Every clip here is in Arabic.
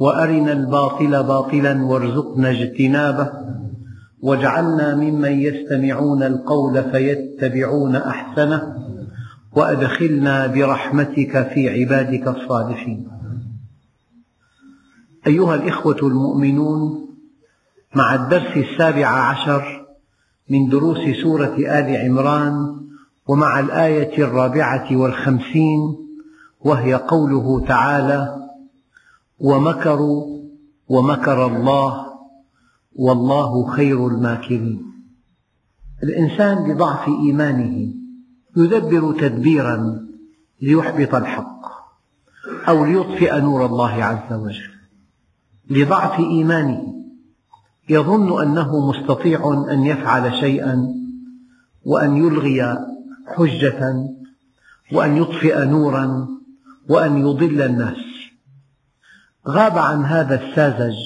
وأرنا الباطل باطلا وارزقنا اجتنابه واجعلنا ممن يستمعون القول فيتبعون أحسنه وأدخلنا برحمتك في عبادك الصالحين. أيها الإخوة المؤمنون مع الدرس السابع عشر من دروس سورة آل عمران ومع الآية الرابعة والخمسين وهي قوله تعالى ومكروا ومكر الله والله خير الماكرين. الإنسان لضعف إيمانه يدبر تدبيرا ليحبط الحق أو ليطفئ نور الله عز وجل. لضعف إيمانه يظن أنه مستطيع أن يفعل شيئا وأن يلغي حجة وأن يطفئ نورا وأن يضل الناس. غاب عن هذا الساذج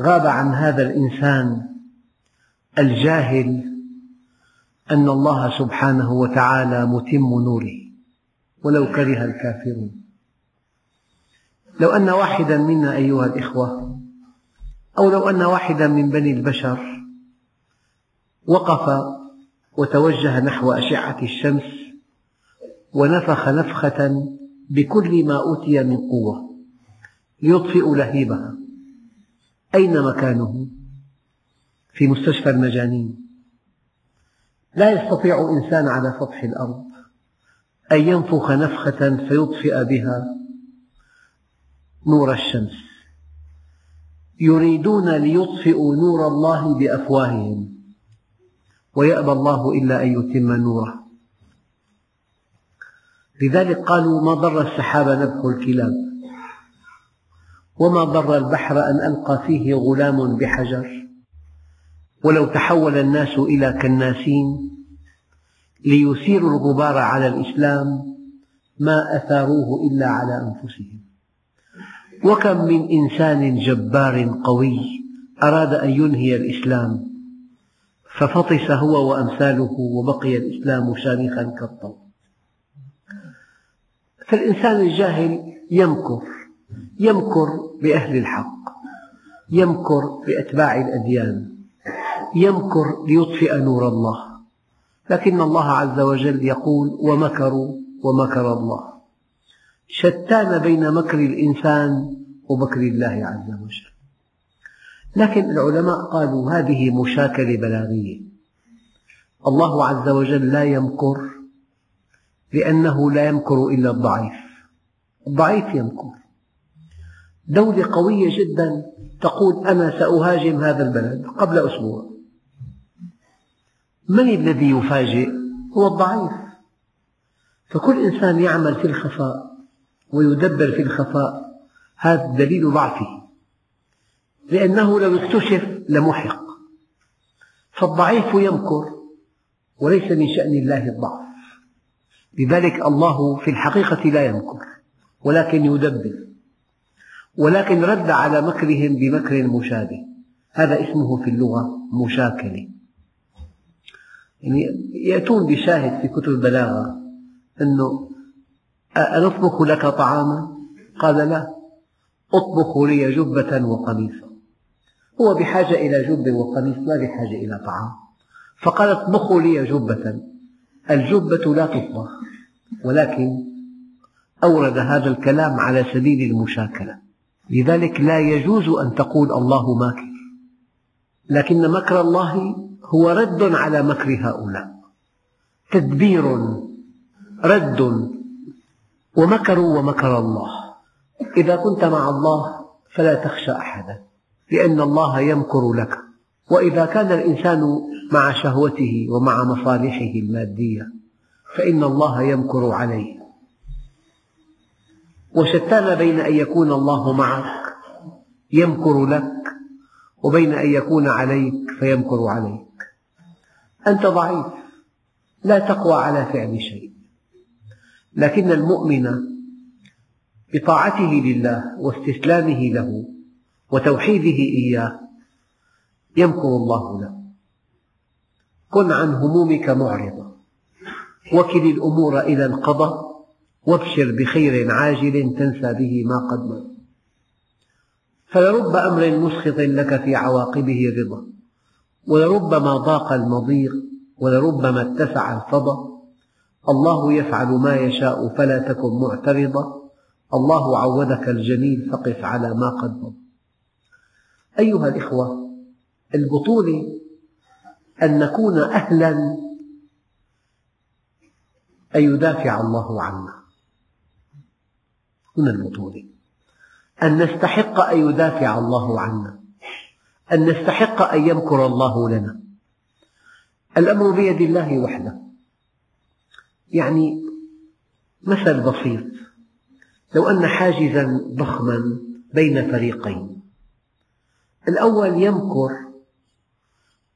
غاب عن هذا الإنسان الجاهل أن الله سبحانه وتعالى متم نوره. ولو كره الكافرون. لو أن واحدا منا أيها الإخوة أو لو أن واحدا من بني البشر وقف وتوجه نحو أشعة الشمس ونفخ نفخة بكل ما أوتي من قوة. يطفئ لهيبها. أين مكانه؟ في مستشفى المجانين. لا يستطيع إنسان على سطح الأرض أن ينفخ نفخة فيطفئ بها نور الشمس. يريدون ليطفئوا نور الله بأفواههم ويأبى الله إلا أن يتم نوره. لذلك قالوا ما ضر السحاب نبح الكلاب؟ وما ضر البحر أن ألقى فيه غلام بحجر. ولو تحول الناس إلى كناسين ليثيروا الغبار على الإسلام ما أثاروه إلا على أنفسهم. وكم من إنسان جبار قوي أراد أن ينهي الإسلام ففطس هو وأمثاله وبقي الإسلام شامخا كالطود. فالإنسان الجاهل يمكر يمكر بأهل الحق يمكر بأتباع الأديان يمكر ليطفئ نور الله. لكن الله عز وجل يقول ومكروا ومكر الله شتان بين مكر الإنسان ومكر الله عز وجل. لكن العلماء قالوا هذه مشاكلة بلاغية. الله عز وجل لا يمكر لأنه لا يمكر إلا الضعيف. الضعيف يمكر. دولة قوية جدا تقول أنا سأهاجم هذا البلد قبل أسبوع. من الذي يفاجئ؟ هو الضعيف. فكل إنسان يعمل في الخفاء ويدبر في الخفاء هذا دليل ضعفه. لأنه لو اكتشف لمحق. فالضعيف يمكر وليس من شأن الله الضعف. لذلك الله في الحقيقة لا يمكر ولكن يدبر. ولكن رد على مكرهم بمكر مشابه. هذا اسمه في اللغة مشاكلة. يعني يأتون بشاهد في كتب البلاغة أنه أنطبخ لك طعاما؟ قال لا. أطبخ لي جبة وقميصا. هو بحاجة إلى جب وقميص لا بحاجة إلى طعام. فقال اطبخوا لي جبة. الجبة لا تطبخ ولكن أورد هذا الكلام على سبيل المشاكلة. لذلك لا يجوز أن تقول الله ماكر. لكن مكر الله هو رد على مكر هؤلاء. تدبير رد. ومكروا ومكر الله. إذا كنت مع الله فلا تخشى أحدا لأن الله يمكر لك. وإذا كان الإنسان مع شهوته ومع مصالحه المادية فإن الله يمكر عليه. وشتان بين أن يكون الله معك يمكر لك وبين أن يكون عليك فيمكر عليك. أنت ضعيف لا تقوى على فعل شيء. لكن المؤمن بطاعته لله واستسلامه له وتوحيده إياه يمكر الله له. كن عن همومك معرضا وكل الأمور إلى القضاء. وابشر بخير عاجل تنسى به ما قد مضى فلرب أمر مسخط لك في عواقبه رضا ولربما ضاق المضيق ولربما اتسع الفضا. الله يفعل ما يشاء فلا تكن معترضا. الله عودك الجميل فقف على ما قد مضى أيها الإخوة البطولة أن نكون أهلا أن يدافع الله عنا. هنا البطولة أن نستحق أن يدافع الله عنا. أن نستحق أن يمكر الله لنا. الأمر بيد الله وحده. يعني مثل بسيط. لو أن حاجزا ضخما بين فريقين. الأول يمكر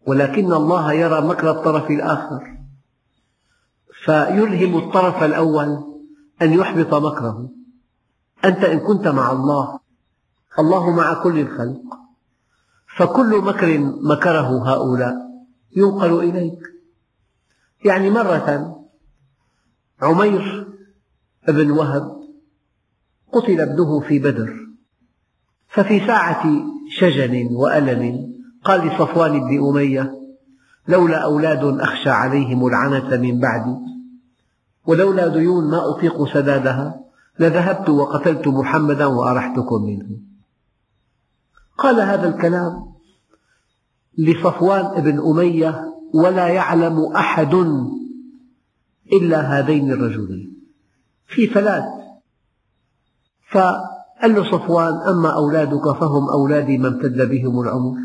ولكن الله يرى مكر الطرف الآخر. فيلهم الطرف الأول أن يحبط مكره. أنت إن كنت مع الله الله مع كل الخلق فكل مكر مكره هؤلاء ينقل إليك. يعني مرة عمير بن وهب قتل ابنه في بدر ففي ساعة شجن وألم قال لصفوان بن أمية لولا أولاد أخشى عليهم العنة من بعدي ولولا ديون ما أطيق سدادها لذهبت وقتلت محمدا وأرحتكم منه. قال هذا الكلام لصفوان بن أمية ولا يعلم أحد إلا هذين الرجلين. في ثلاث فقال له صفوان أما أولادك فهم أولادي ما امتد بهم العمر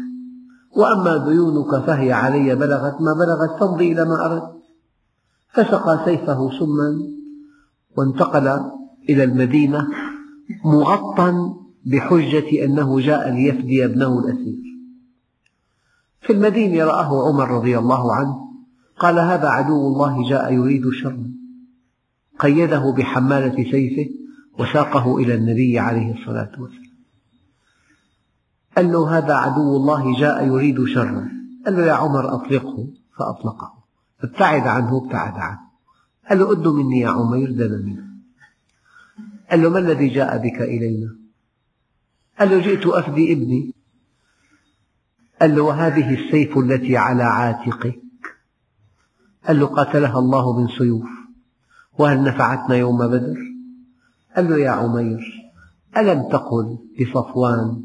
وأما ديونك فهي علي بلغت ما بلغت تمضي إلى ما أردت. فسقى سيفه سما وانتقل إلى المدينة مغطى بحجة أنه جاء ليفدي ابنه الأسير. في المدينة رآه عمر رضي الله عنه قال هذا عدو الله جاء يريد شرا قيده بحمالة سيفه وساقه إلى النبي عليه الصلاة والسلام. قال له هذا عدو الله جاء يريد شرا قال له يا عمر أطلقه. فأطلقه. ابتعد عنه ابتعد عنه. قال له أد مني يا عمير دنا منه. قال له ما الذي جاء بك إلينا? قال له جئت أفدي ابني. قال له وهذه السيف التي على عاتقك. قال له قاتلها الله من سيوف. وهل نفعتنا يوم بدر? قال له يا عمير ألم تقل لصفوان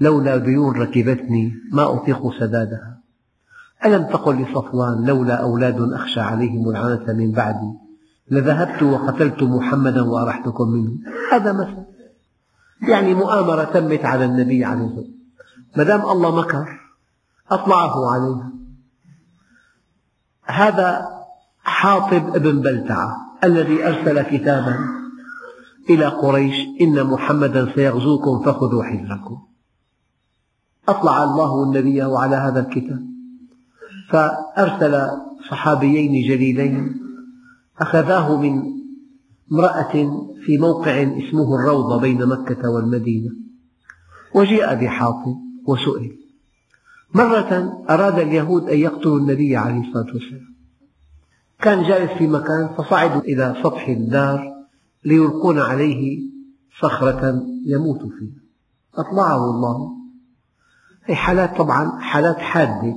لولا ديون ركبتني ما أطيق سدادها. ألم تقل لصفوان؟ لولا أولاد أخشى عليهم العنة من بعدي. لذهبت وقتلت محمدا وأرحتكم منه. هذا مثل. يعني مؤامرة تمت على النبي عليه الصلاة والسلام. ما دام الله مكر أطلعه عليها هذا حاطب ابن بلتعة الذي أرسل كتابا إلى قريش إن محمدا سيغزوكم فخذوا حذركم. أطلع الله النبي على هذا الكتاب. فأرسل صحابيين جليلين أخذاه من امرأة في موقع اسمه الروضة بين مكة والمدينة وجيء بحاطب وسئل. مرة أراد اليهود أن يقتلوا النبي عليه الصلاة والسلام. كان جالس في مكان فصعدوا إلى سطح الدار ليلقون عليه صخرة يموت فيها. أطلعه الله. هي حالات طبعا حالات حادة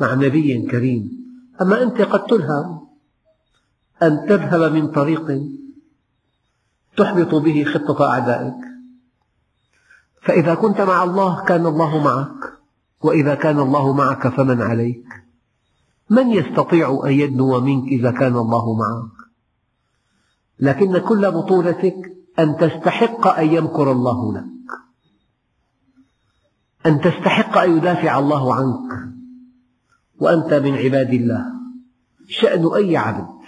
مع نبي كريم. أما أنت قد تلهم. أن تذهب من طريق تحبط به خطة أعدائك. فإذا كنت مع الله كان الله معك وإذا كان الله معك فمن عليك. من يستطيع أن يدنو منك إذا كان الله معك؟ لكن كل بطولتك أن تستحق أن يمكر الله لك. أن تستحق أن يدافع الله عنك. وأنت من عباد الله. شأن أي عبد؟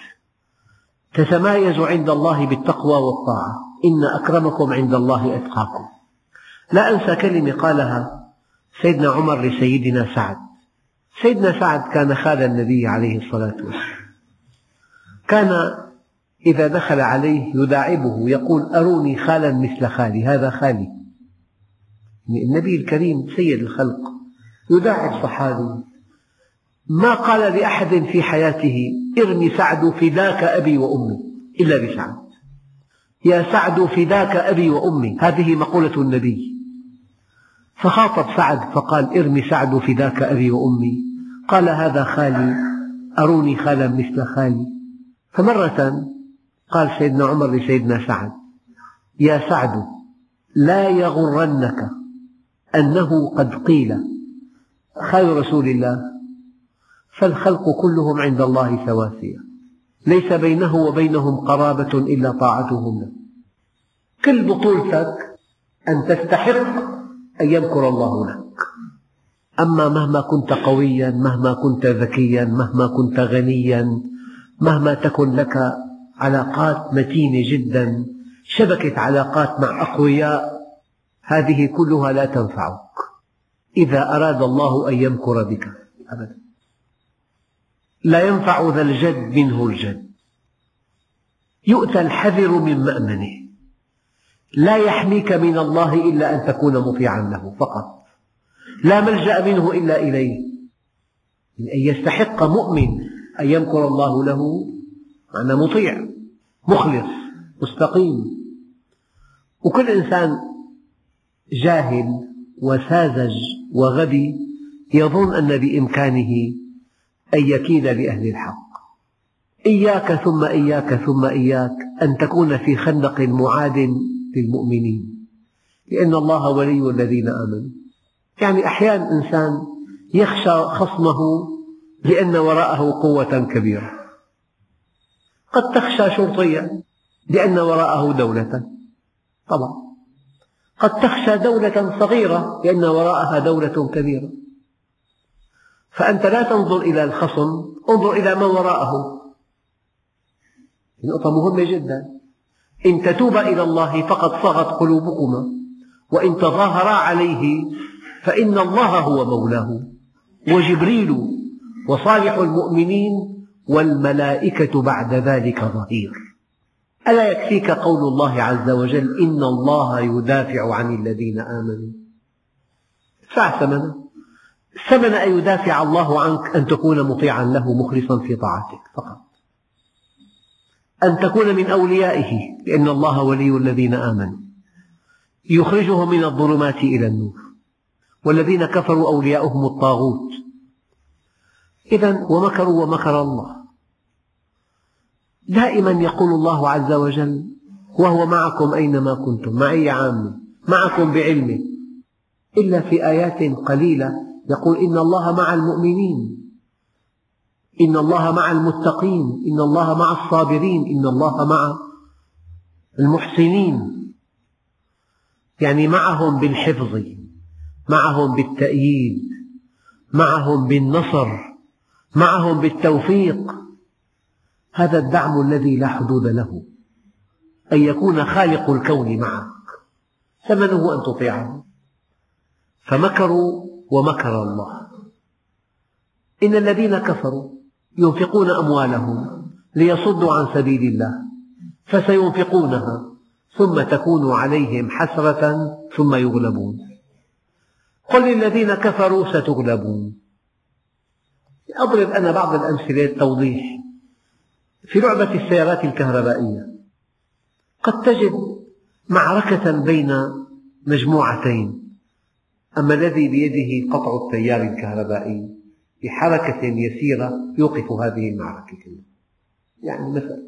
تتمايز عند الله بالتقوى والطاعة. إن أكرمكم عند الله أتقاكم. لا أنسى كلمة قالها سيدنا عمر لسيدنا سعد. سيدنا سعد كان خال النبي عليه الصلاة والسلام. كان إذا دخل عليه يداعبه يقول أروني خالا مثل خالي هذا خالي. النبي الكريم سيد الخلق يداعب صحابي. ما قال لأحد في حياته ارمي سعد فداك أبي وأمي. إلا بسعد. يا سعد فداك أبي وأمي. هذه مقولة النبي. فخاطب سعد فقال ارمي سعد فداك أبي وأمي. قال هذا خالي. أروني خالا مثل خالي. فمرة قال سيدنا عمر لسيدنا سعد. يا سعد لا يغرنك أنه قد قيل خال رسول الله. فالخلق كلهم عند الله سواسية. ليس بينه وبينهم قرابة إلا طاعتهم. له كل بطولتك أن تستحق أن يمكر الله لك. أما مهما كنت قويا مهما كنت ذكيا مهما كنت غنيا مهما تكن لك علاقات متينة جدا شبكة علاقات مع أقوياء هذه كلها لا تنفعك. إذا أراد الله أن يمكر بك. أبدا. لا ينفع ذا الجد منه الجد. يؤتى الحذر من مأمنه. لا يحميك من الله إلا أن تكون مطيعا له فقط. لا ملجأ منه إلا إليه. من أن يستحق مؤمن أن يمكر الله له معنى مطيع مخلص مستقيم. وكل إنسان جاهل وساذج وغبي يظن أن بإمكانه أن يكيد لأهل الحق. إياك ثم إياك ثم إياك أن تكون في خندق معاد للمؤمنين. لأن الله ولي الذين آمنوا. يعني أحيانا إنسان يخشى خصمه لأن وراءه قوة كبيرة. قد تخشى شرطيا لأن وراءه دولة. طبعا. قد تخشى دولة صغيرة لأن وراءها دولة كبيرة. فأنت لا تنظر إلى الخصم انظر إلى من وراءه. نقطة مهمة جدا. إن تتوبا إلى الله فقد صغت قلوبكما وإن تظاهرا عليه فإن الله هو مولاه. وجبريل وصالح المؤمنين والملائكة بعد ذلك ظهير. ألا يكفيك قول الله عز وجل إن الله يدافع عن الذين آمنوا؟ ادفع ثمنة. ثمن أن يدافع الله عنك أن تكون مطيعا له مخلصا في طاعته فقط. أن تكون من أوليائه لأن الله ولي الذين آمنوا. يخرجهم من الظلمات إلى النور. والذين كفروا أولياؤهم الطاغوت. إذا ومكروا ومكر الله. دائما يقول الله عز وجل وهو معكم أينما كنتم معية عامة معكم بعلمه. إلا في آيات قليلة يقول إن الله مع المؤمنين إن الله مع المتقين إن الله مع الصابرين إن الله مع المحسنين. يعني معهم بالحفظ معهم بالتأييد معهم بالنصر معهم بالتوفيق. هذا الدعم الذي لا حدود له. أن يكون خالق الكون معك. ثمنه أن تطيعه. فمكروا ومكر الله. إن الذين كفروا ينفقون أموالهم ليصدوا عن سبيل الله فسينفقونها ثم تكون عليهم حسرة ثم يغلبون. قل للذين كفروا ستغلبون. أضرب أنا بعض الأمثلة للتوضيح في لعبة السيارات الكهربائية. قد تجد معركة بين مجموعتين. أما الذي بيده قطع التيار الكهربائي بحركة يسيرة يوقف هذه المعركة يعني مثلا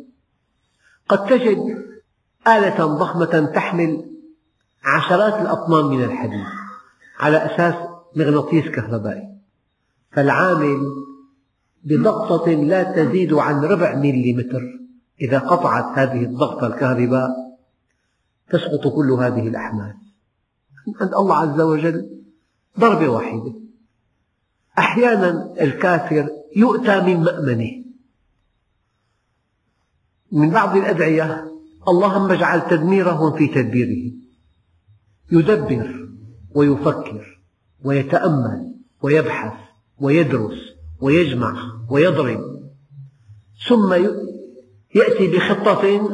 قد تجد آلة ضخمة تحمل عشرات الأطنان من الحديد على أساس مغناطيس كهربائي. فالعامل بضغطة لا تزيد عن ربع مليمتر إذا قطعت هذه الضغطة الكهرباء تسقط كل هذه الأحمال. عند الله عز وجل ضربة واحدة. أحيانا الكافر يؤتى من مأمنه. من بعض الأدعية اللهم اجعل تدميرهم في تدبيره. يدبر ويفكر ويتأمل ويبحث ويدرس ويجمع ويضرب. ثم يأتي بخطة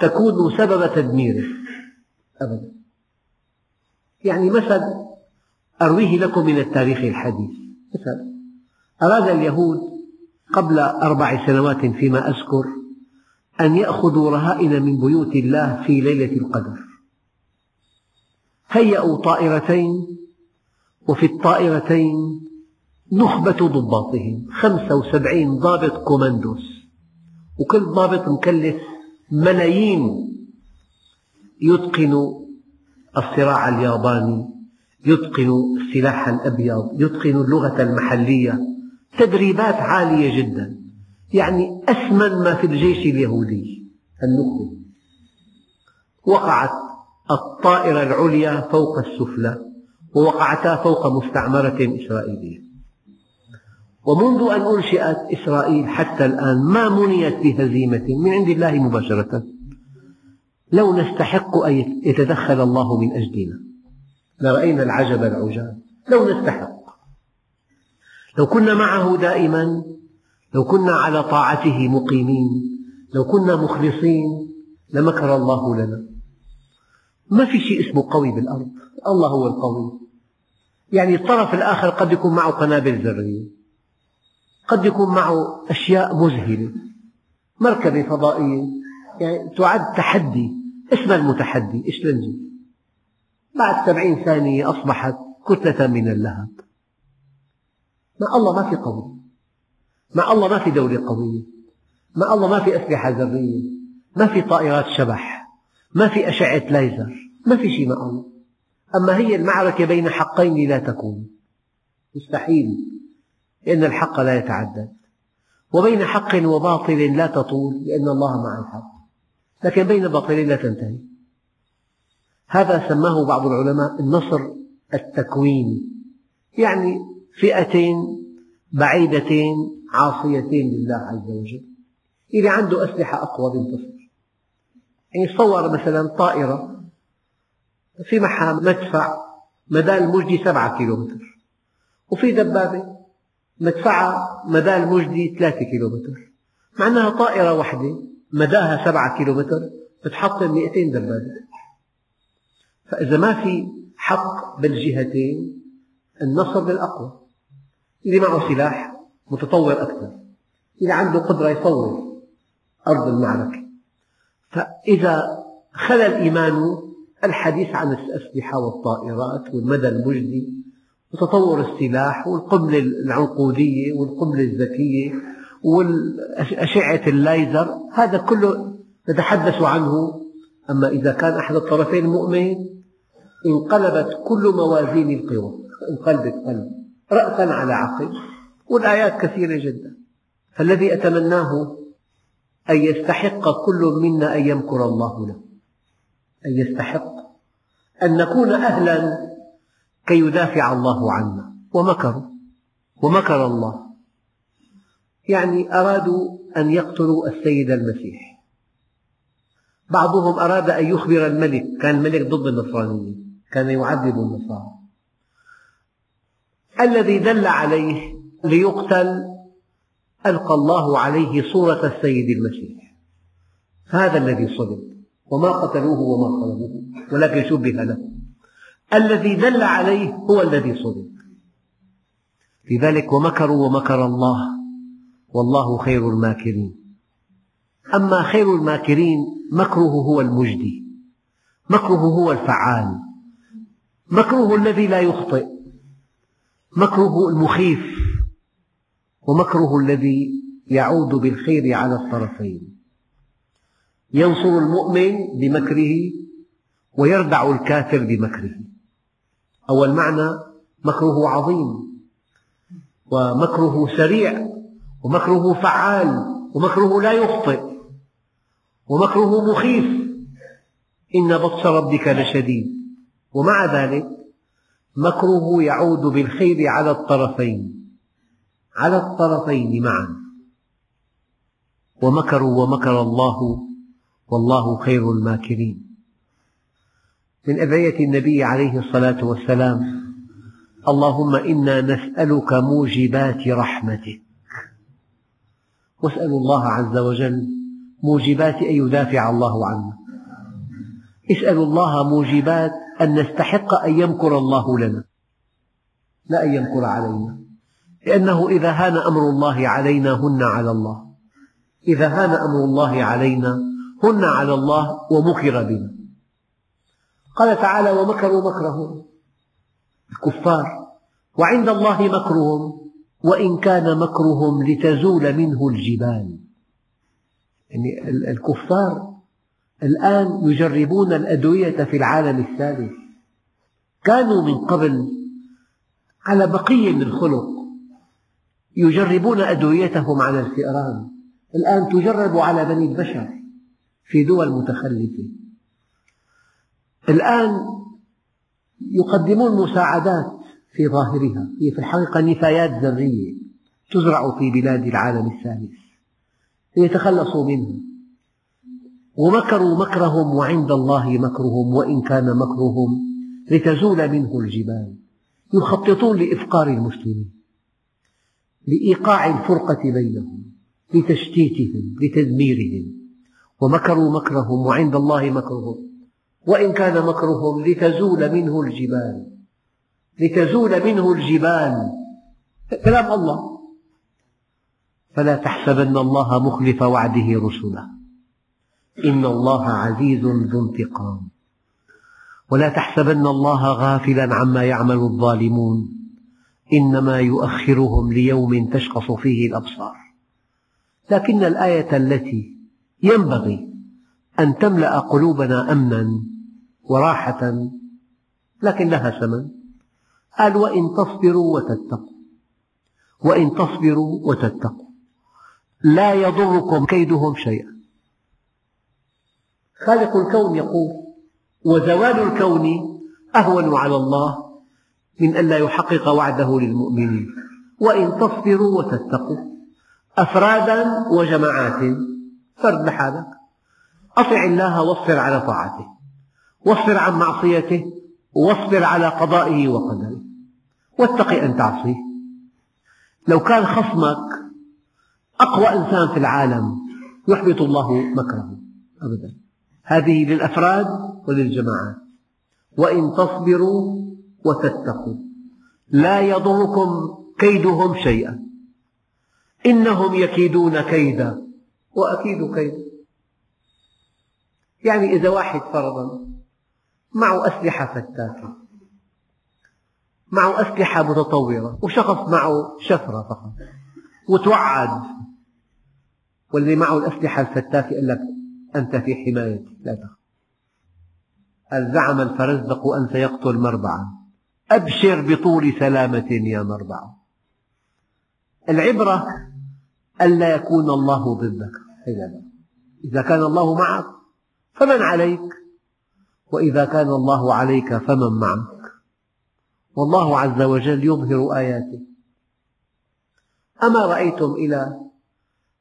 تكون سبب تدميره. أبدا. يعني مثل أرويه لكم من التاريخ الحديث. مثلا أراد اليهود قبل أربع سنوات فيما أذكر أن يأخذوا رهائن من بيوت الله في ليلة القدر. هيأوا طائرتين وفي الطائرتين نخبة ضباطهم خمسة وسبعين ضابط كوماندوس. وكل ضابط مكلف ملايين يتقن الصراع الياباني يتقن السلاح الأبيض يتقن اللغة المحلية. تدريبات عالية جدا. يعني أثمن ما في الجيش اليهودي. النخبة وقعت الطائرة العليا فوق السفلى ووقعتا فوق مستعمرة إسرائيلية. ومنذ أن أنشئت إسرائيل حتى الآن ما منيت بهزيمة من عند الله مباشرة. لو نستحق أن يتدخل الله من أجلنا. لرأينا العجب العجاب. لو نستحق لو كنا معه دائما لو كنا على طاعته مقيمين لو كنا مخلصين لمكر الله لنا. ما في شيء اسمه قوي بالأرض. الله هو القوي. يعني الطرف الآخر قد يكون معه قنابل ذرية. قد يكون معه أشياء مذهلة. مركبة فضائية. يعني تعد تحدي. اسم المتحدي؟ إشلنجي بعد سبعين ثانية أصبحت كتلة من اللهب. مع الله ما في قوي. مع الله ما في دولة قوية. مع الله ما في أسلحة ذرية. ما في طائرات شبح. ما في أشعة ليزر. ما في شيء مع الله. أما هي المعركة بين حقين لا تكون. مستحيل لأن الحق لا يتعدد. وبين حق وباطل لا تطول لأن الله مع الحق. لكن بين باطلين لا تنتهي. هذا سماه بعض العلماء النصر التكويني. يعني فئتين بعيدتين عاصيتين لله عز وجل. اللي عنده أسلحة أقوى بينتصر يعني تصور مثلا طائرة في معها مدفع مدى المجدي سبعة كيلومتر. وفي دبابة مدفعها مدى المجدي ثلاثة كيلومتر. مع أنها طائرة واحدة مداها سبعة كيلومتر بتحطم 200 دبابة. فإذا ما في حق بالجهتين النصر للأقوى. اللي معه سلاح متطور أكثر. اللي عنده قدرة يصور أرض المعركة. فإذا خلا الإيمان الحديث عن الأسلحة والطائرات والمدى المجدي وتطور السلاح والقنبلة العنقودية والقنبلة الذكية وأشعة الليزر هذا كله نتحدث عنه أما إذا كان أحد الطرفين مؤمن انقلبت كل موازين القوى. انقلبت قلب رأسا على عقل والآيات كثيرة جدا. فالذي أتمناه أن يستحق كل منا أن يمكر الله له. أن يستحق أن نكون أهلا كي يدافع الله عنا. ومكروا ومكر الله. يعني أرادوا أن يقتلوا السيد المسيح. بعضهم أراد أن يخبر الملك. كان الملك ضد النصرانية كان يعذب النصارى. الذي دل عليه ليقتل ألقى الله عليه صورة السيد المسيح. هذا الذي صلب وما قتلوه وما صلبوه ولكن شبه له. الذي دل عليه هو الذي صلب لذلك ومكروا ومكر الله. والله خير الماكرين. أما خير الماكرين مكره هو المجدي. مكره هو الفعال. مكره الذي لا يخطئ. مكره المخيف. ومكره الذي يعود بالخير على الطرفين. ينصر المؤمن بمكره ويردع الكافر بمكره. أول معنى مكره عظيم. ومكره سريع. ومكره فعال. ومكره لا يخطئ. ومكره مخيف. إن بطش ربك لشديد. ومع ذلك مكره يعود بالخير على الطرفين. على الطرفين معا. ومكروا ومكر الله. والله خير الماكرين. من أدعية النبي عليه الصلاة والسلام. اللهم إنا نسألك موجبات رحمتك. واسألوا الله عز وجل موجبات أن يدافع الله عنا اسألوا الله موجبات أن نستحق أن يمكر الله لنا. لا أن يمكر علينا. لأنه إذا هان أمر الله علينا هن على الله. إذا هان أمر الله علينا هن على الله ومكر بنا. قال تعالى ومكروا مكرهم الكفار وعند الله مكرهم وإن كان مكرهم لتزول منه الجبال. يعني الكفار الآن يجربون الأدوية في العالم الثالث. كانوا من قبل على بقية من الخلق يجربون أدويتهم على الفئران. الآن تجرب على بني البشر في دول متخلفة. الآن يقدمون مساعدات في ظاهرها. هي في الحقيقة نفايات ذرية تزرع في بلاد العالم الثالث. ليتخلصوا منها ومكروا مكرهم وعند الله مكرهم وإن كان مكرهم لتزول منه الجبال. يخططون لإفقار المسلمين لإيقاع الفرقة بينهم لتشتيتهم لتدميرهم. ومكروا مكرهم وعند الله مكرهم وإن كان مكرهم لتزول منه الجبال. لتزول منه الجبال. كلام الله. فلا تحسبن الله مخلف وعده رسله. إن الله عزيز ذو انتقام. ولا تحسبن الله غافلا عما يعمل الظالمون. إنما يؤخرهم ليوم تشخص فيه الأبصار. لكن الآية التي ينبغي أن تملأ قلوبنا أمنا وراحة لكن لها ثمن. قال وإن تصبروا وتتقوا. وإن تصبروا وتتقوا. لا يضركم كيدهم شيئا. خالق الكون يقول وزوال الكون أهون على الله من أن لا يحقق وعده للمؤمنين. وإن تصبروا وتتقوا أفرادا وجماعات فرد لحالك أطع الله واصبر على طاعته واصبر عن معصيته واصبر على قضائه وقدره واتق أن تعصيه. لو كان خصمك أقوى إنسان في العالم يحبط الله مكره أبدا. هذه للأفراد وللجماعات وإن تصبروا وتتقوا. لا يضركم كيدهم شيئا. إنهم يكيدون كيدا وأكيد كيدا. يعني إذا واحد فرضا معه أسلحة فتاكة معه أسلحة متطورة وشخص معه شفرة فقط وتوعد واللي معه الأسلحة الفتاكة يقول لك أنت في حمايتي لا تخف. قال زعم الفرزدق أن سيقتل مربعا؟ أبشر بطول سلامة يا مربع. العبرة ألا يكون الله ضدك. إذا كان الله معك فمن عليك وإذا كان الله عليك فمن معك. والله عز وجل يظهر آياته. أما رأيتم إلى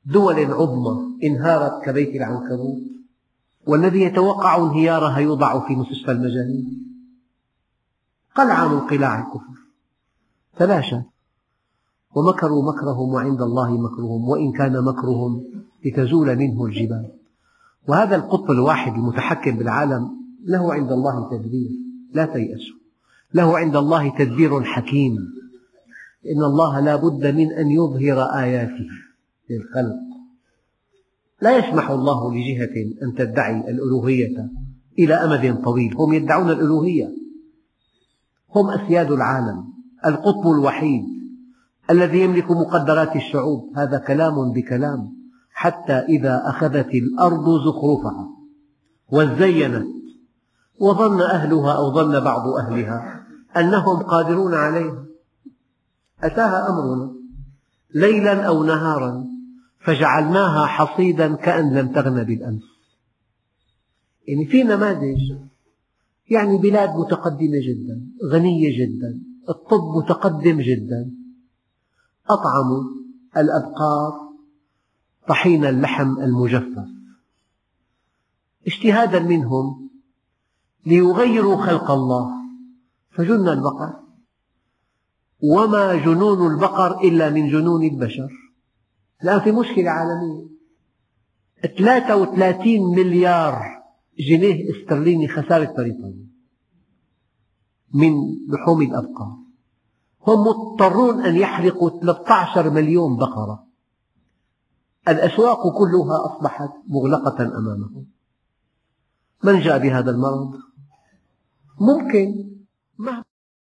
دول عظمى انهارت كبيت العنكبوت والذي يتوقع انهيارها يوضع في مستشفى المجانين. قلعة من قلاع الكفر. تلاشى ومكروا مكرهم وعند الله مكرهم وإن كان مكرهم لتزول منه الجبال. وهذا القطب الواحد المتحكم بالعالم له عند الله تدبير لا تيأسوا له عند الله تدبير حكيم. إن الله لا بد من أن يظهر آياته. للخلق. لا يسمح الله لجهة أن تدعي الألوهية إلى أمد طويل. هم يدعون الألوهية. هم أسياد العالم القطب الوحيد الذي يملك مقدرات الشعوب. هذا كلام بكلام حتى إذا أخذت الأرض زخرفها وزينت وظن أهلها أو ظن بعض أهلها أنهم قادرون عليها. أتاها أمرنا ليلا أو نهارا فجعلناها حصيدا كأن لم تغن بالأمس. يعني في نماذج يعني بلاد متقدمة جدا غنية جدا الطب متقدم جدا. أطعموا الأبقار طحين اللحم المجفف. اجتهادا منهم ليغيروا خلق الله. فجن البقر وما جنون البقر إلا من جنون البشر. الآن في مشكلة عالمية. 33 مليار جنيه استرليني خسارة بريطانيا من لحوم الأبقار. هم مضطرون أن يحرقوا 13 مليون بقرة. الأسواق كلها أصبحت مغلقة أمامهم. من جاء بهذا المرض؟ ممكن.